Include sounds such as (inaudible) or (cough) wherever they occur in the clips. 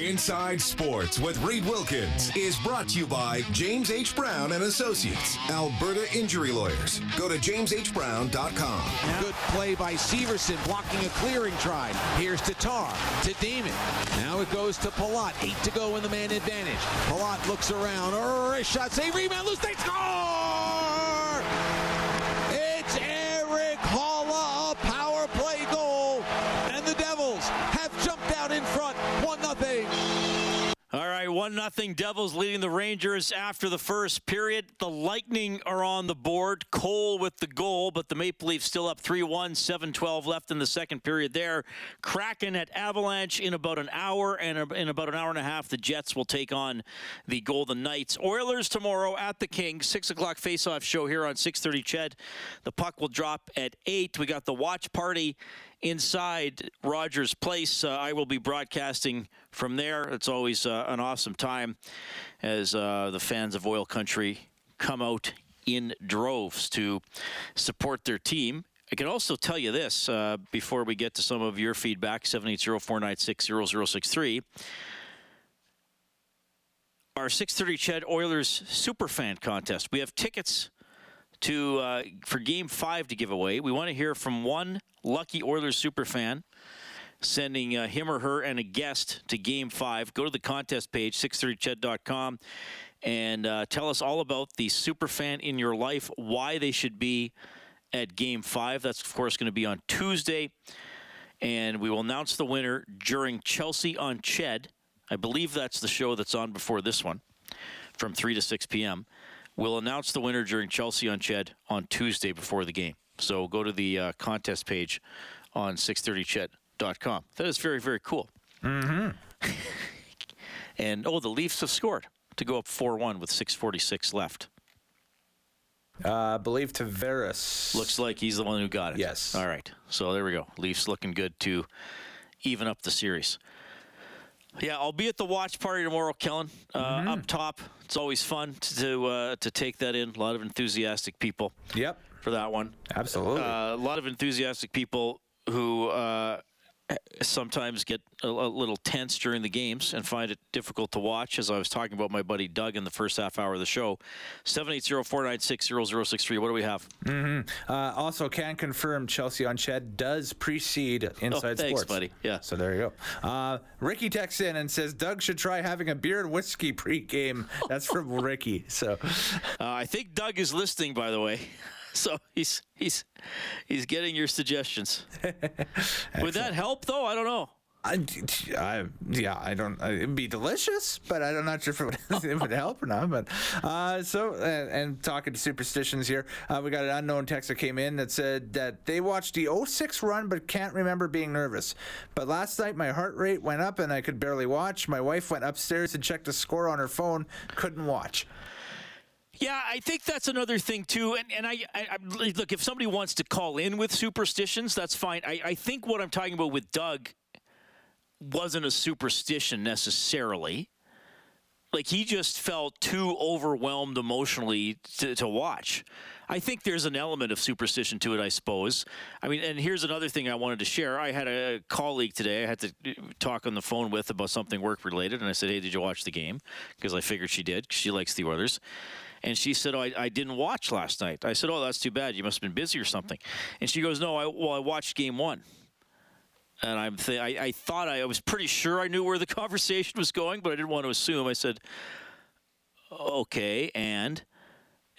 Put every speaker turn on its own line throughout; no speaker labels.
Inside Sports with Reed Wilkins is brought to you by James H. Brown and Associates, Alberta Injury Lawyers. Go to jameshbrown.com.
Good play by Severson, blocking a clearing try. Here's Tatar to Demon. Now it goes to Palat. Eight to go in the man advantage. Palat looks around. Oh, shot, save, rebound, loose, they score! It's Erik Haula, a power play goal, and the Devils have jumped out in front, one nothing.
All right, 1 nothing Devils leading the Rangers after the first period. The Lightning are on the board. Cole with the goal, but the Maple Leafs still up 3 1, 7 12 left in the second period there. Kraken at Avalanche in about an hour, and in about an hour and a half, the Jets will take on the Golden Knights. Oilers tomorrow at the Kings, 6 o'clock face-off show here on 6.30 Ched. The puck will drop at 8. We got the watch party inside Rogers Place. Uh, I will be broadcasting from there. It's always uh, an awesome time as uh, the fans of Oil Country come out in droves to support their team. I can also tell you this uh, before we get to some of your feedback 780 496 0063. Our 630 Ched Oilers Superfan contest. We have tickets to uh, for Game Five to give away. We want to hear from one lucky Oilers superfan, sending uh, him or her and a guest to Game Five. Go to the contest page 630ched.com and uh, tell us all about the superfan in your life, why they should be at Game Five. That's of course going to be on Tuesday, and we will announce the winner during Chelsea on Ched. I believe that's the show that's on before this one, from 3 to 6 p.m. We'll announce the winner during Chelsea on Ched on Tuesday before the game. So go to the uh, contest page on 630ched.com. That is very, very cool.
Mm-hmm.
and, oh, the Leafs have scored to go up 4 1 with 6.46 left.
Uh, I believe Tavares.
Looks like he's the one who got it.
Yes.
All right. So there we go. Leafs looking good to even up the series. Yeah, I'll be at the watch party tomorrow, Kellen. Uh,
Mm-hmm.
Up top, it's always fun to uh, to take that in. A lot of enthusiastic people
Yep.
for that one.
Absolutely.
Uh, a lot of enthusiastic people who uh, sometimes get a, a little tense during the games and find it difficult to watch. As I was talking about my buddy Doug in the first half hour of the show, 780-496-0063. What do we have?
Uh, also, can confirm Chelsea on Ched does precede Inside
Oh, thanks,
Sports.
buddy. Yeah.
So there you go. Uh, Ricky texts in and says Doug should try having a beer and whiskey pregame. That's from (laughs) Ricky. So
Uh, I think Doug is listening, by the way. (laughs) So he's he's he's getting your suggestions. (laughs) Would that help, though? I don't know.
I, I, yeah, I don't. uh, It'd be delicious, but I'm not sure if it would, (laughs) it would help or not. But uh, so, and, and talking to superstitions here, uh, we got an unknown text that came in that said that they watched the 06 run, but can't remember being nervous. But last night my heart rate went up and I could barely watch. My wife went upstairs and checked the score on her phone, couldn't watch.
Yeah, I think that's another thing too. And and I, I, I look if somebody wants to call in with superstitions, that's fine. I, I think what I'm talking about with Doug wasn't a superstition necessarily. Like he just felt too overwhelmed emotionally to, to watch. I think there's an element of superstition to it, I suppose. I mean, and here's another thing I wanted to share. I had a colleague today I had to uh, talk on the phone with about something work related, and I said, "Hey, did you watch the game?" Because I figured she did. she likes the Oilers. And she said, "Oh, I, I didn't watch last night." I said, "Oh, that's too bad. You must have been busy or something." And she goes, "No, I well, I watched game one." And I'm th- I, I thought I, I was pretty sure I knew where the (laughs) conversation was going, but I didn't want to assume. I said, "Okay," and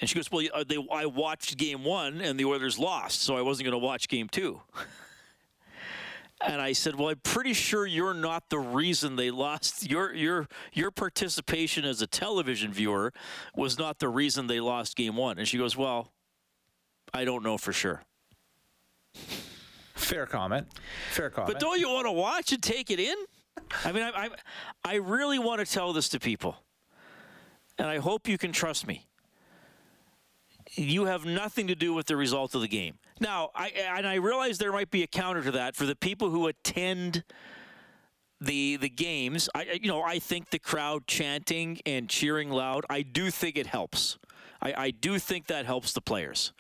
and she goes, "Well, uh, they, I watched game one, and the Oilers lost, so I wasn't going to watch game two. (laughs) And I said, "Well, I'm pretty sure you're not the reason they lost. Your your your participation as a television viewer was not the reason they lost game one." And she goes, "Well, I don't know for sure."
Fair comment. Fair comment.
But don't you want to watch and take it in? I mean, I, I, I really want to tell this to people, and I hope you can trust me. You have nothing to do with the result of the game. Now, I and I realize there might be a counter to that for the people who attend the the games. I you know I think the crowd chanting and cheering loud. I do think it helps. I, I do think that helps the players.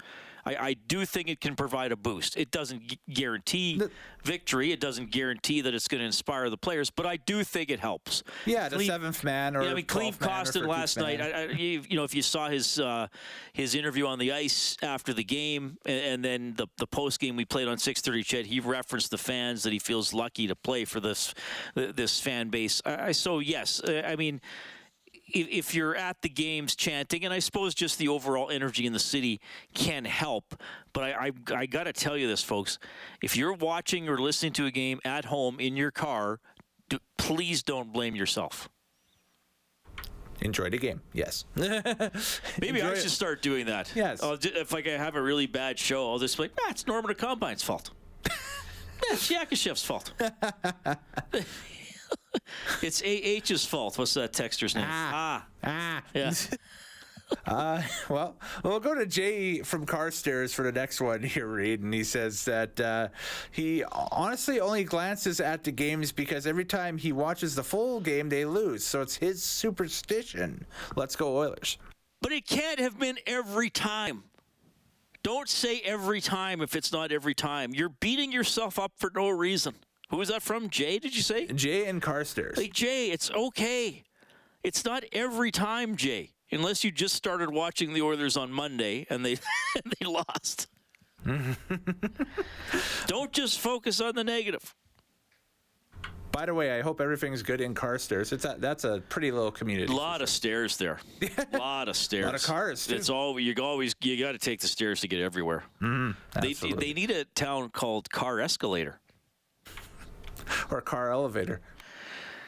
I, I do think it can provide a boost. It doesn't gu- guarantee victory. It doesn't guarantee that it's going to inspire the players, but I do think it helps.
Yeah, the seventh man or
yeah, I mean, Cleve
12th Kostin
last night. I, I, you know, if you saw his uh, his interview on the ice after the game, and, and then the the post game we played on 6:30, Ched, he referenced the fans that he feels lucky to play for this this fan base. I, I- so yes, I mean. If, if you're at the games chanting, and I suppose just the overall energy in the city can help, but I, I, I got to tell you this, folks. If you're watching or listening to a game at home in your car, do, please don't blame yourself.
Enjoy the game. Yes. (laughs)
Maybe I should
it.
start doing that.
Yes.
I'll ju- if like I have a really bad show, I'll just be like, ah, it's Norman Combine's fault. (laughs) yeah, it's Yakashev's fault. (laughs) (laughs) it's AH's fault. What's that texter's name? Ah.
ah.
Yeah. (laughs)
Well, we'll go to Jay from Carstairs for the next one here, Reed. And he says that uh, he honestly only glances at the games because every time he watches the full game, they lose. So it's his superstition. Let's go, Oilers.
But it can't have been every time. Don't say every time if it's not every time. You're beating yourself up for no reason. Who is that from? Jay, did you say?
Jay and Carstairs.
Like, Jay, it's okay. It's not every time, Jay, unless you just started watching the Oilers on Monday and they (laughs) and they lost. (laughs) Don't just focus on the negative.
By the way, I hope everything's good in Carstairs. It's a, that's a pretty little community.
A lot of stairs there. A (laughs) lot of stairs.
A lot of cars, too.
It's all you always you got to take the stairs to get everywhere. Mm-hmm.
they
they need a town called Car Escalator.
Or car elevator.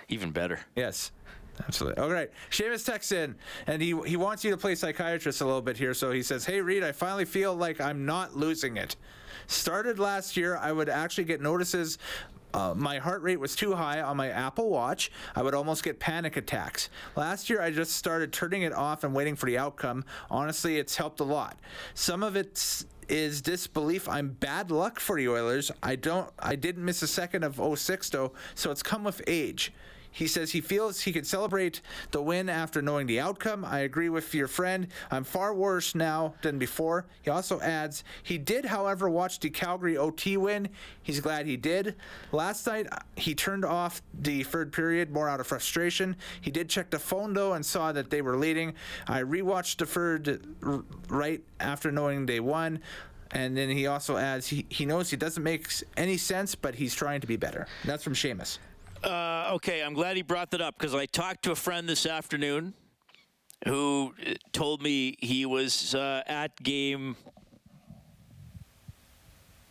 Even better.
Yes. Absolutely. All right. Seamus texts in, and he he wants you to play psychiatrist a little bit here. So he says, "Hey Reed, I finally feel like I'm not losing it. Started last year, I would actually get notices." Uh, my heart rate was too high on my Apple Watch. I would almost get panic attacks. Last year, I just started turning it off and waiting for the outcome. Honestly, it's helped a lot. Some of it is disbelief. I'm bad luck for the Oilers. I don't. I didn't miss a second of 06 though, so it's come with age. He says he feels he could celebrate the win after knowing the outcome. I agree with your friend. I'm far worse now than before. He also adds he did, however, watch the Calgary OT win. He's glad he did. Last night, he turned off the third period more out of frustration. He did check the phone, though, and saw that they were leading. I rewatched the third right after knowing they won. And then he also adds he, he knows it doesn't make any sense, but he's trying to be better. That's from Seamus.
Uh, okay, I'm glad he brought that up because I talked to a friend this afternoon who uh, told me he was uh, at game.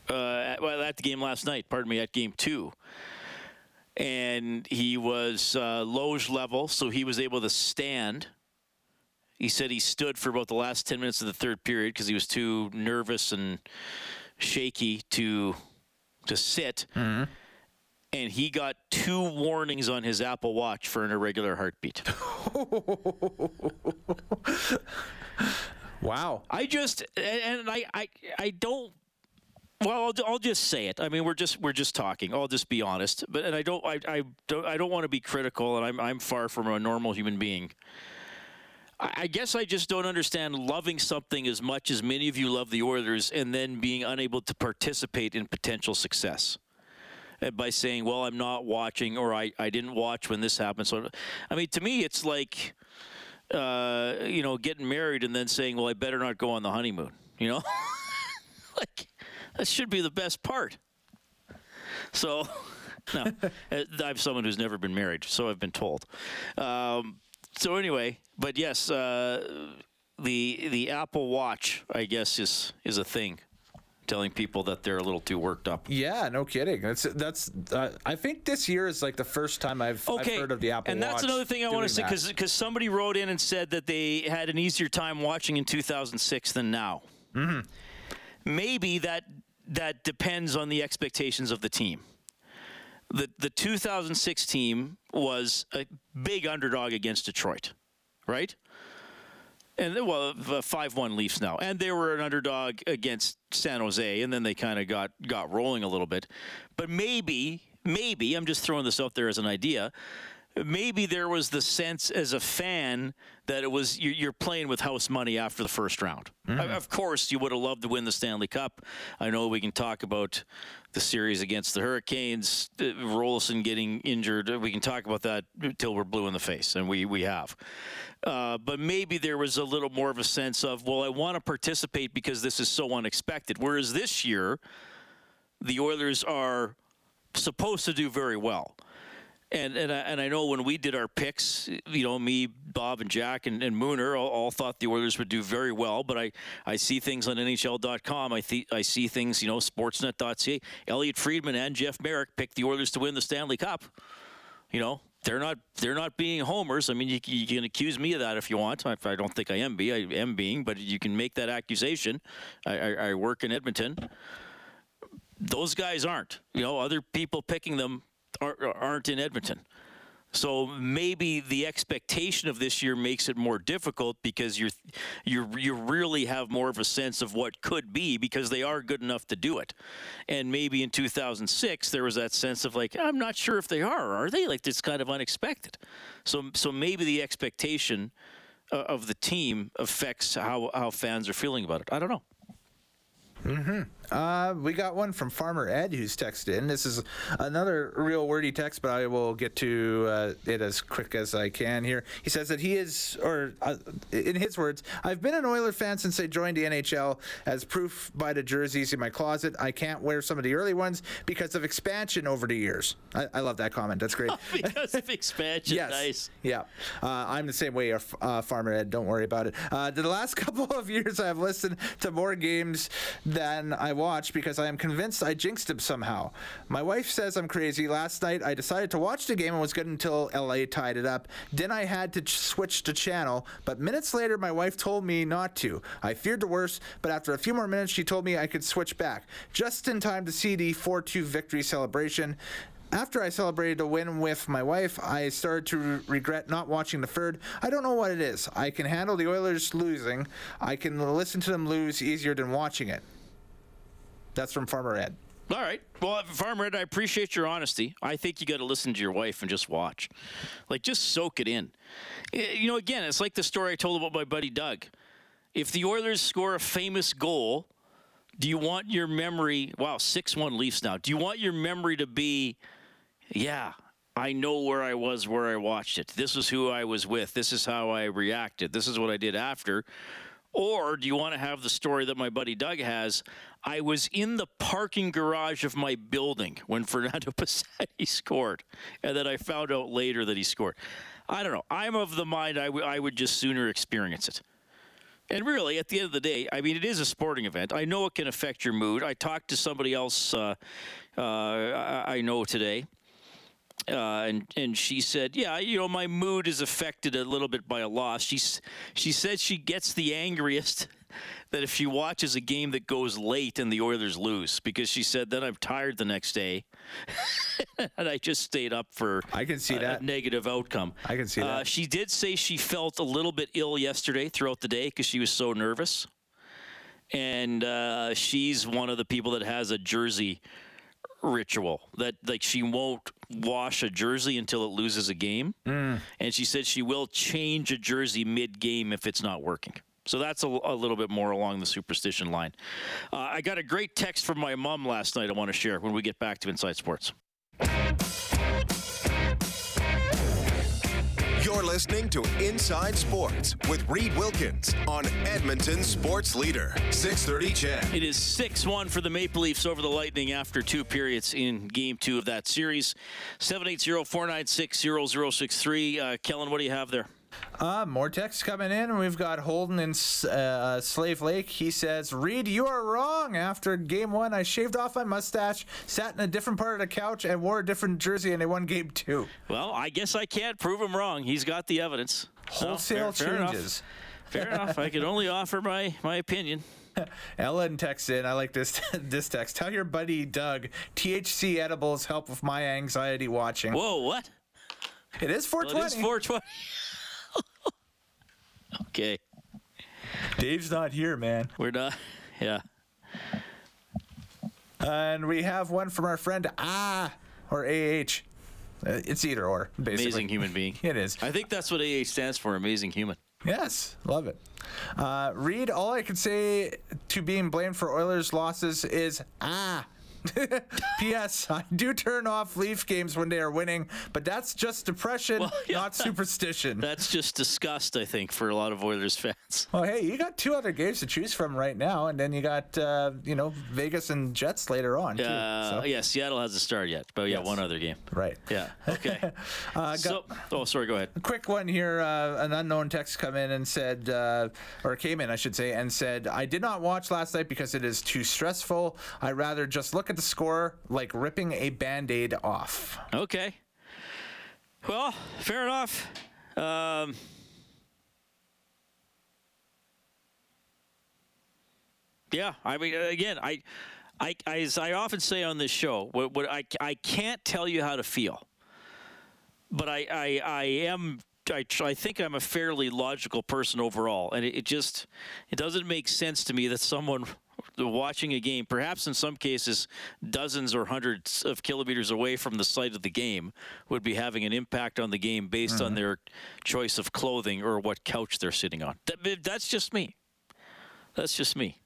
Uh, well, at the game last night. Pardon me, at game two, and he was uh, loge level, so he was able to stand. He said he stood for about the last ten minutes of the third period because he was too nervous and shaky to to sit and he got two warnings on his Apple Watch for an irregular heartbeat. (laughs)
Wow.
I just and and I I, I don't. Well, I'll, I'll just say it. I mean, we're just we're just talking. I'll just be honest. But and I don't I, I don't I don't want to be critical, and I'm I'm far from a normal human being. I I guess I just don't understand loving something as much as many of you love the Oilers, and then being unable to participate in potential success. Uh, by saying, "Well, I'm not watching," or "I, I didn't watch when this happened." So, I mean, to me, it's like, uh, you know, getting married and then saying, "Well, I better not go on the honeymoon." You know, (laughs) like that should be the best part. So, (laughs) no, uh, I'm someone who's never been married, so I've been told. Um, so anyway, but yes, uh, the the Apple Watch, I guess, is is a thing. Telling people that they're a little too worked up.
Yeah, no kidding. That's that's. Uh, I think this year is like the first time I've, I've heard of the Apple
and that's
Watch
another thing I want to say
that.
because somebody wrote in and said that they had an easier time watching in 2006 than now.
Mm-hmm.
Maybe that that depends on the expectations of the team. The the 2006 team was a big underdog against Detroit, right? And they- well, five-one Leafs now, and they were an underdog against San Jose, and then they kind of got got rolling a little bit. But maybe, maybe I'm just throwing this out there as an idea. Maybe there was the sense as a fan that it was you're, you're playing with house money after the first round.
Mm-hmm.
Of course, you would have loved to win the Stanley Cup. I know we can talk about the series against the Hurricanes, uh, Roloson getting injured. We can talk about that until we're blue in the face, and we we have. Uh, but maybe there was a little more of a sense of, well, I want to participate because this is so unexpected. Whereas this year, the Oilers are supposed to do very well. And and I, and I know when we did our picks, you know, me, Bob, and Jack, and, and Mooner all, all thought the Oilers would do very well. But I, I see things on NHL.com. I th- I see things, you know, Sportsnet.ca. Elliotte Friedman and Jeff Marek picked the Oilers to win the Stanley Cup. You know, they're not they're not being homers. I mean, you, you can accuse me of that if you want. I, I don't think I am be I am being, but you can make that accusation. I, I, I work in Edmonton. Those guys aren't. You know, other people picking them aren't in Edmonton. So maybe the expectation of this year makes it more difficult because you're you you really have more of a sense of what could be because they are good enough to do it. And maybe in 2006 there was that sense of like I'm not sure if they are are they like it's kind of unexpected. So so maybe the expectation uh, of the team affects how how fans are feeling about it. I don't know.
Mm-hmm. Uh, we got one from Farmer Ed who's texted in. This is another real wordy text, but I will get to uh, it as quick as I can here. He says that he is, or uh, in his words, I've been an Oiler fan since I joined the NHL. As proof by the jerseys in my closet, I can't wear some of the early ones because of expansion over the years. I, I love that comment. That's great. (laughs)
because of expansion. (laughs)
yes.
Nice.
Yeah. Uh, I'm the same way, uh, Farmer Ed. Don't worry about it. Uh, the last (laughs) couple of years, I've listened to more games than I watch because I am convinced I jinxed him somehow. My wife says I'm crazy. Last night I decided to watch the game and was good until LA tied it up. Then I had to ch- switch to channel, but minutes later my wife told me not to. I feared the worst, but after a few more minutes she told me I could switch back, just in time to see the 4-2 victory celebration. After I celebrated a win with my wife, I started to re- regret not watching the third. I don't know what it is. I can handle the Oilers losing. I can listen to them lose easier than watching it. That's from Farmer Ed.
All right. Well, Farmer Ed, I appreciate your honesty. I think you got to listen to your wife and just watch. Like, just soak it in. Eh, you know, again, it's like the story I told about my buddy Doug. If the Oilers score a famous goal, do you want your memory, wow, 6 1 Leafs now, do you want your memory to be, yeah, I know where I was where I watched it. This is who I was with. This is how I reacted. This is what I did after. Or do you want to have the story that my buddy Doug has? I was in the parking garage of my building when Fernando (laughs) Pisani scored, and then I found out later that he scored. I don't know. I'm of the mind I, w- I would just sooner experience it. And really, at the end of the day, I mean, it is a sporting event. I know it can affect your mood. I talked to somebody else uh, uh, I know today, uh, and and she said, "Yeah, you know, my mood is affected a little bit by a loss." She's she said she gets the angriest (laughs) that if she watches a game that goes late and the Oilers lose, because she said then I'm tired the next day, (laughs) and I just stayed up for
I can see
a,
that
a negative outcome.
I can see
Uh,
that.
she did say she felt a little bit ill yesterday throughout the day because she was so nervous, and uh, she's one of the people that has a jersey ritual that like she won't wash a jersey until it loses a game.
Mm.
and she said she will change a jersey mid-game if it's not working. So that's a, a little bit more along the superstition line. Uh, i got a great text from my mom last night i want to share when we get back to inside sports
listening to Inside Sports with Reed Wilkins on Edmonton Sports Leader, 630 Ched.
It is 6 1 for the Maple Leafs over the Lightning after two periods in game two of that series. 780 496 0063. Uh, Kellen, what do you have there?
Uh, more texts coming in. We've got Holden in uh, Slave Lake. He says, Reed, you are wrong. After game one, I shaved off my mustache, sat in a different part of the couch, and wore a different jersey, and they won game two.
Well, I guess I can't prove him wrong. He's got the evidence.
Wholesale
fair- fair enough.
changes.
Fair enough. I can only offer my, my opinion. (laughs)
Ellen texts in. I like this (laughs) this text. Tell your buddy Doug THC edibles help with my anxiety watching.
Whoa, what?
It is
Well, it
420.
is 420. (laughs) okay.
Dave's not here, man.
We're not. (laughs) Yeah.
And we have one from our friend Ah or AH. Uh, It's either or, basically.
Amazing human being. (laughs)
It is.
I think that's what AH stands for. Amazing human.
Yes, love it. Uh, Reed, all I can say to being blamed for Oilers' losses is ah. (laughs) P.S. I do turn off Leaf games when they are winning, but that's just depression,
Well, yeah.
not superstition. (laughs)
That's just disgust, I think, for a lot of Oilers fans.
well, hey, you got two other games to choose from right now, and then you got uh, you know Vegas and Jets later on. Too,
Uh,
so-
yeah, Seattle hasn't started yet, but yeah,
Yes.
one other game.
Right.
Yeah. Okay. (laughs)
Uh, got-
so, oh, sorry. Go ahead.
quick one here. Uh, an unknown text come in and said, uh, or came in, I should say, and said, I did not watch last night because it is too stressful. I rather just look at the score like ripping a band aid off.
Okay. Well, fair enough. Um, yeah, I mean, again, I, I, I, as I often say on this show, what, what I, I can't tell you how to feel, but I, I, I am. I, I think I'm a fairly logical person overall, and it, it just it doesn't make sense to me that someone watching a game, perhaps in some cases dozens or hundreds of kilometers away from the site of the game, would be having an impact on the game based on their choice of clothing or what couch they're sitting on. That, that's just me. That's just me.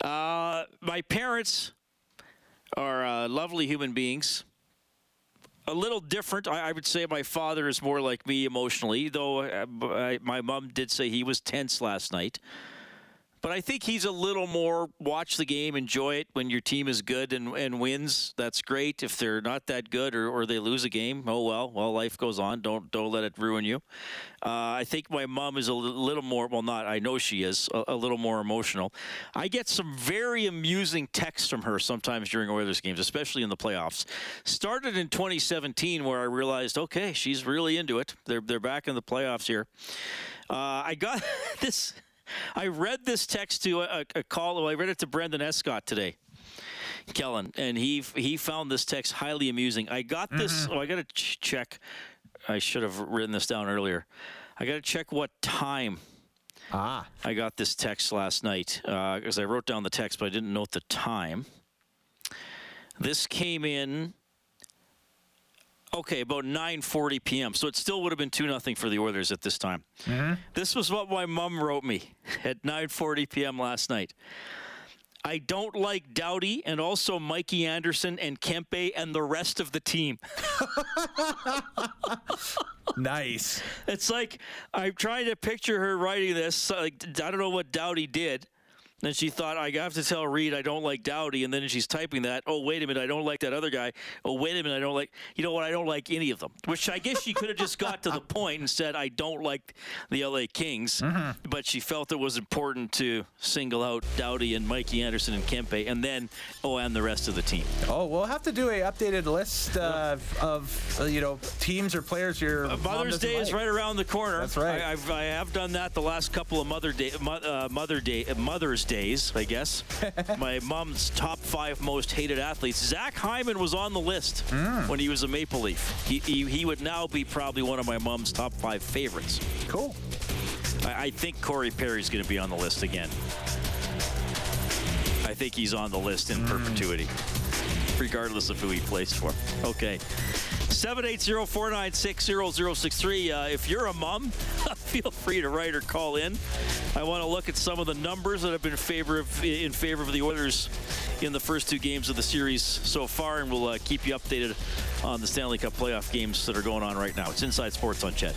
Uh, my parents are uh, lovely human beings. A little different. I, I would say my father is more like me emotionally, though uh, b- I, my mom did say he was tense last night. But I think he's a little more watch the game, enjoy it when your team is good and, and wins. That's great. If they're not that good or, or they lose a game, oh well. Well, life goes on. Don't don't let it ruin you. Uh, I think my mom is a little more. Well, not. I know she is a, a little more emotional. I get some very amusing texts from her sometimes during Oilers games, especially in the playoffs. Started in 2017, where I realized, okay, she's really into it. They're they're back in the playoffs here. Uh, I got (laughs) this. I read this text to a, a call. I read it to Brendan Escott today, Kellen, and he he found this text highly amusing. I got this. Oh, I got to ch- check. I should have written this down earlier. I got to check what time
Ah.
I got this text last night because I wrote down the text, but I didn't note the time. This came in. Okay, about 9:40 p.m. So it still would have been two nothing for the Oilers at this time. Mm-hmm. This was what my mom wrote me (laughs) at 9:40 p.m. last night. I don't like Doughty and also Mikey Anderson and Kempe and the rest of the team. (laughs)
Nice.
It's like I'm trying to picture her writing this. Like I don't know what Doughty did. Then she thought, I have to tell Reed I don't like Doughty. And then she's typing that. Oh, wait a minute. I don't like that other guy. Oh, wait a minute. I don't like, you know what? I don't like any of them. Which I guess she could have just got to the point and said, I don't like the LA Kings. But she felt it was important to single out Doughty and Mikey Anderson and Kempe. And then, oh, and the rest of the team.
Oh, we'll have to do a updated list uh, of uh, you know teams or players your mom
Mother's Day is right around the corner.
That's right.
I, I've, I have done that the last couple of Mother Day, uh, Mother Day, uh, Mother's Days, I guess. (laughs) My mom's top five most hated athletes. Zach Hyman was on the list
Hmm.
when he was a Maple Leaf. He, he he would now be probably one of my mom's top five favorites.
Cool.
I, I think Corey Perry's going to be on the list again. I think he's on the list in perpetuity, regardless of who he plays for. Okay. 780-496-0063. Uh, if you're a mom, (laughs) feel free to write or call in. I want to look at some of the numbers that have been in favor of, in favor of the Oilers in the first two games of the series so far, and we'll uh, keep you updated on the Stanley Cup playoff games that are going on right now. It's Inside Sports on Ched.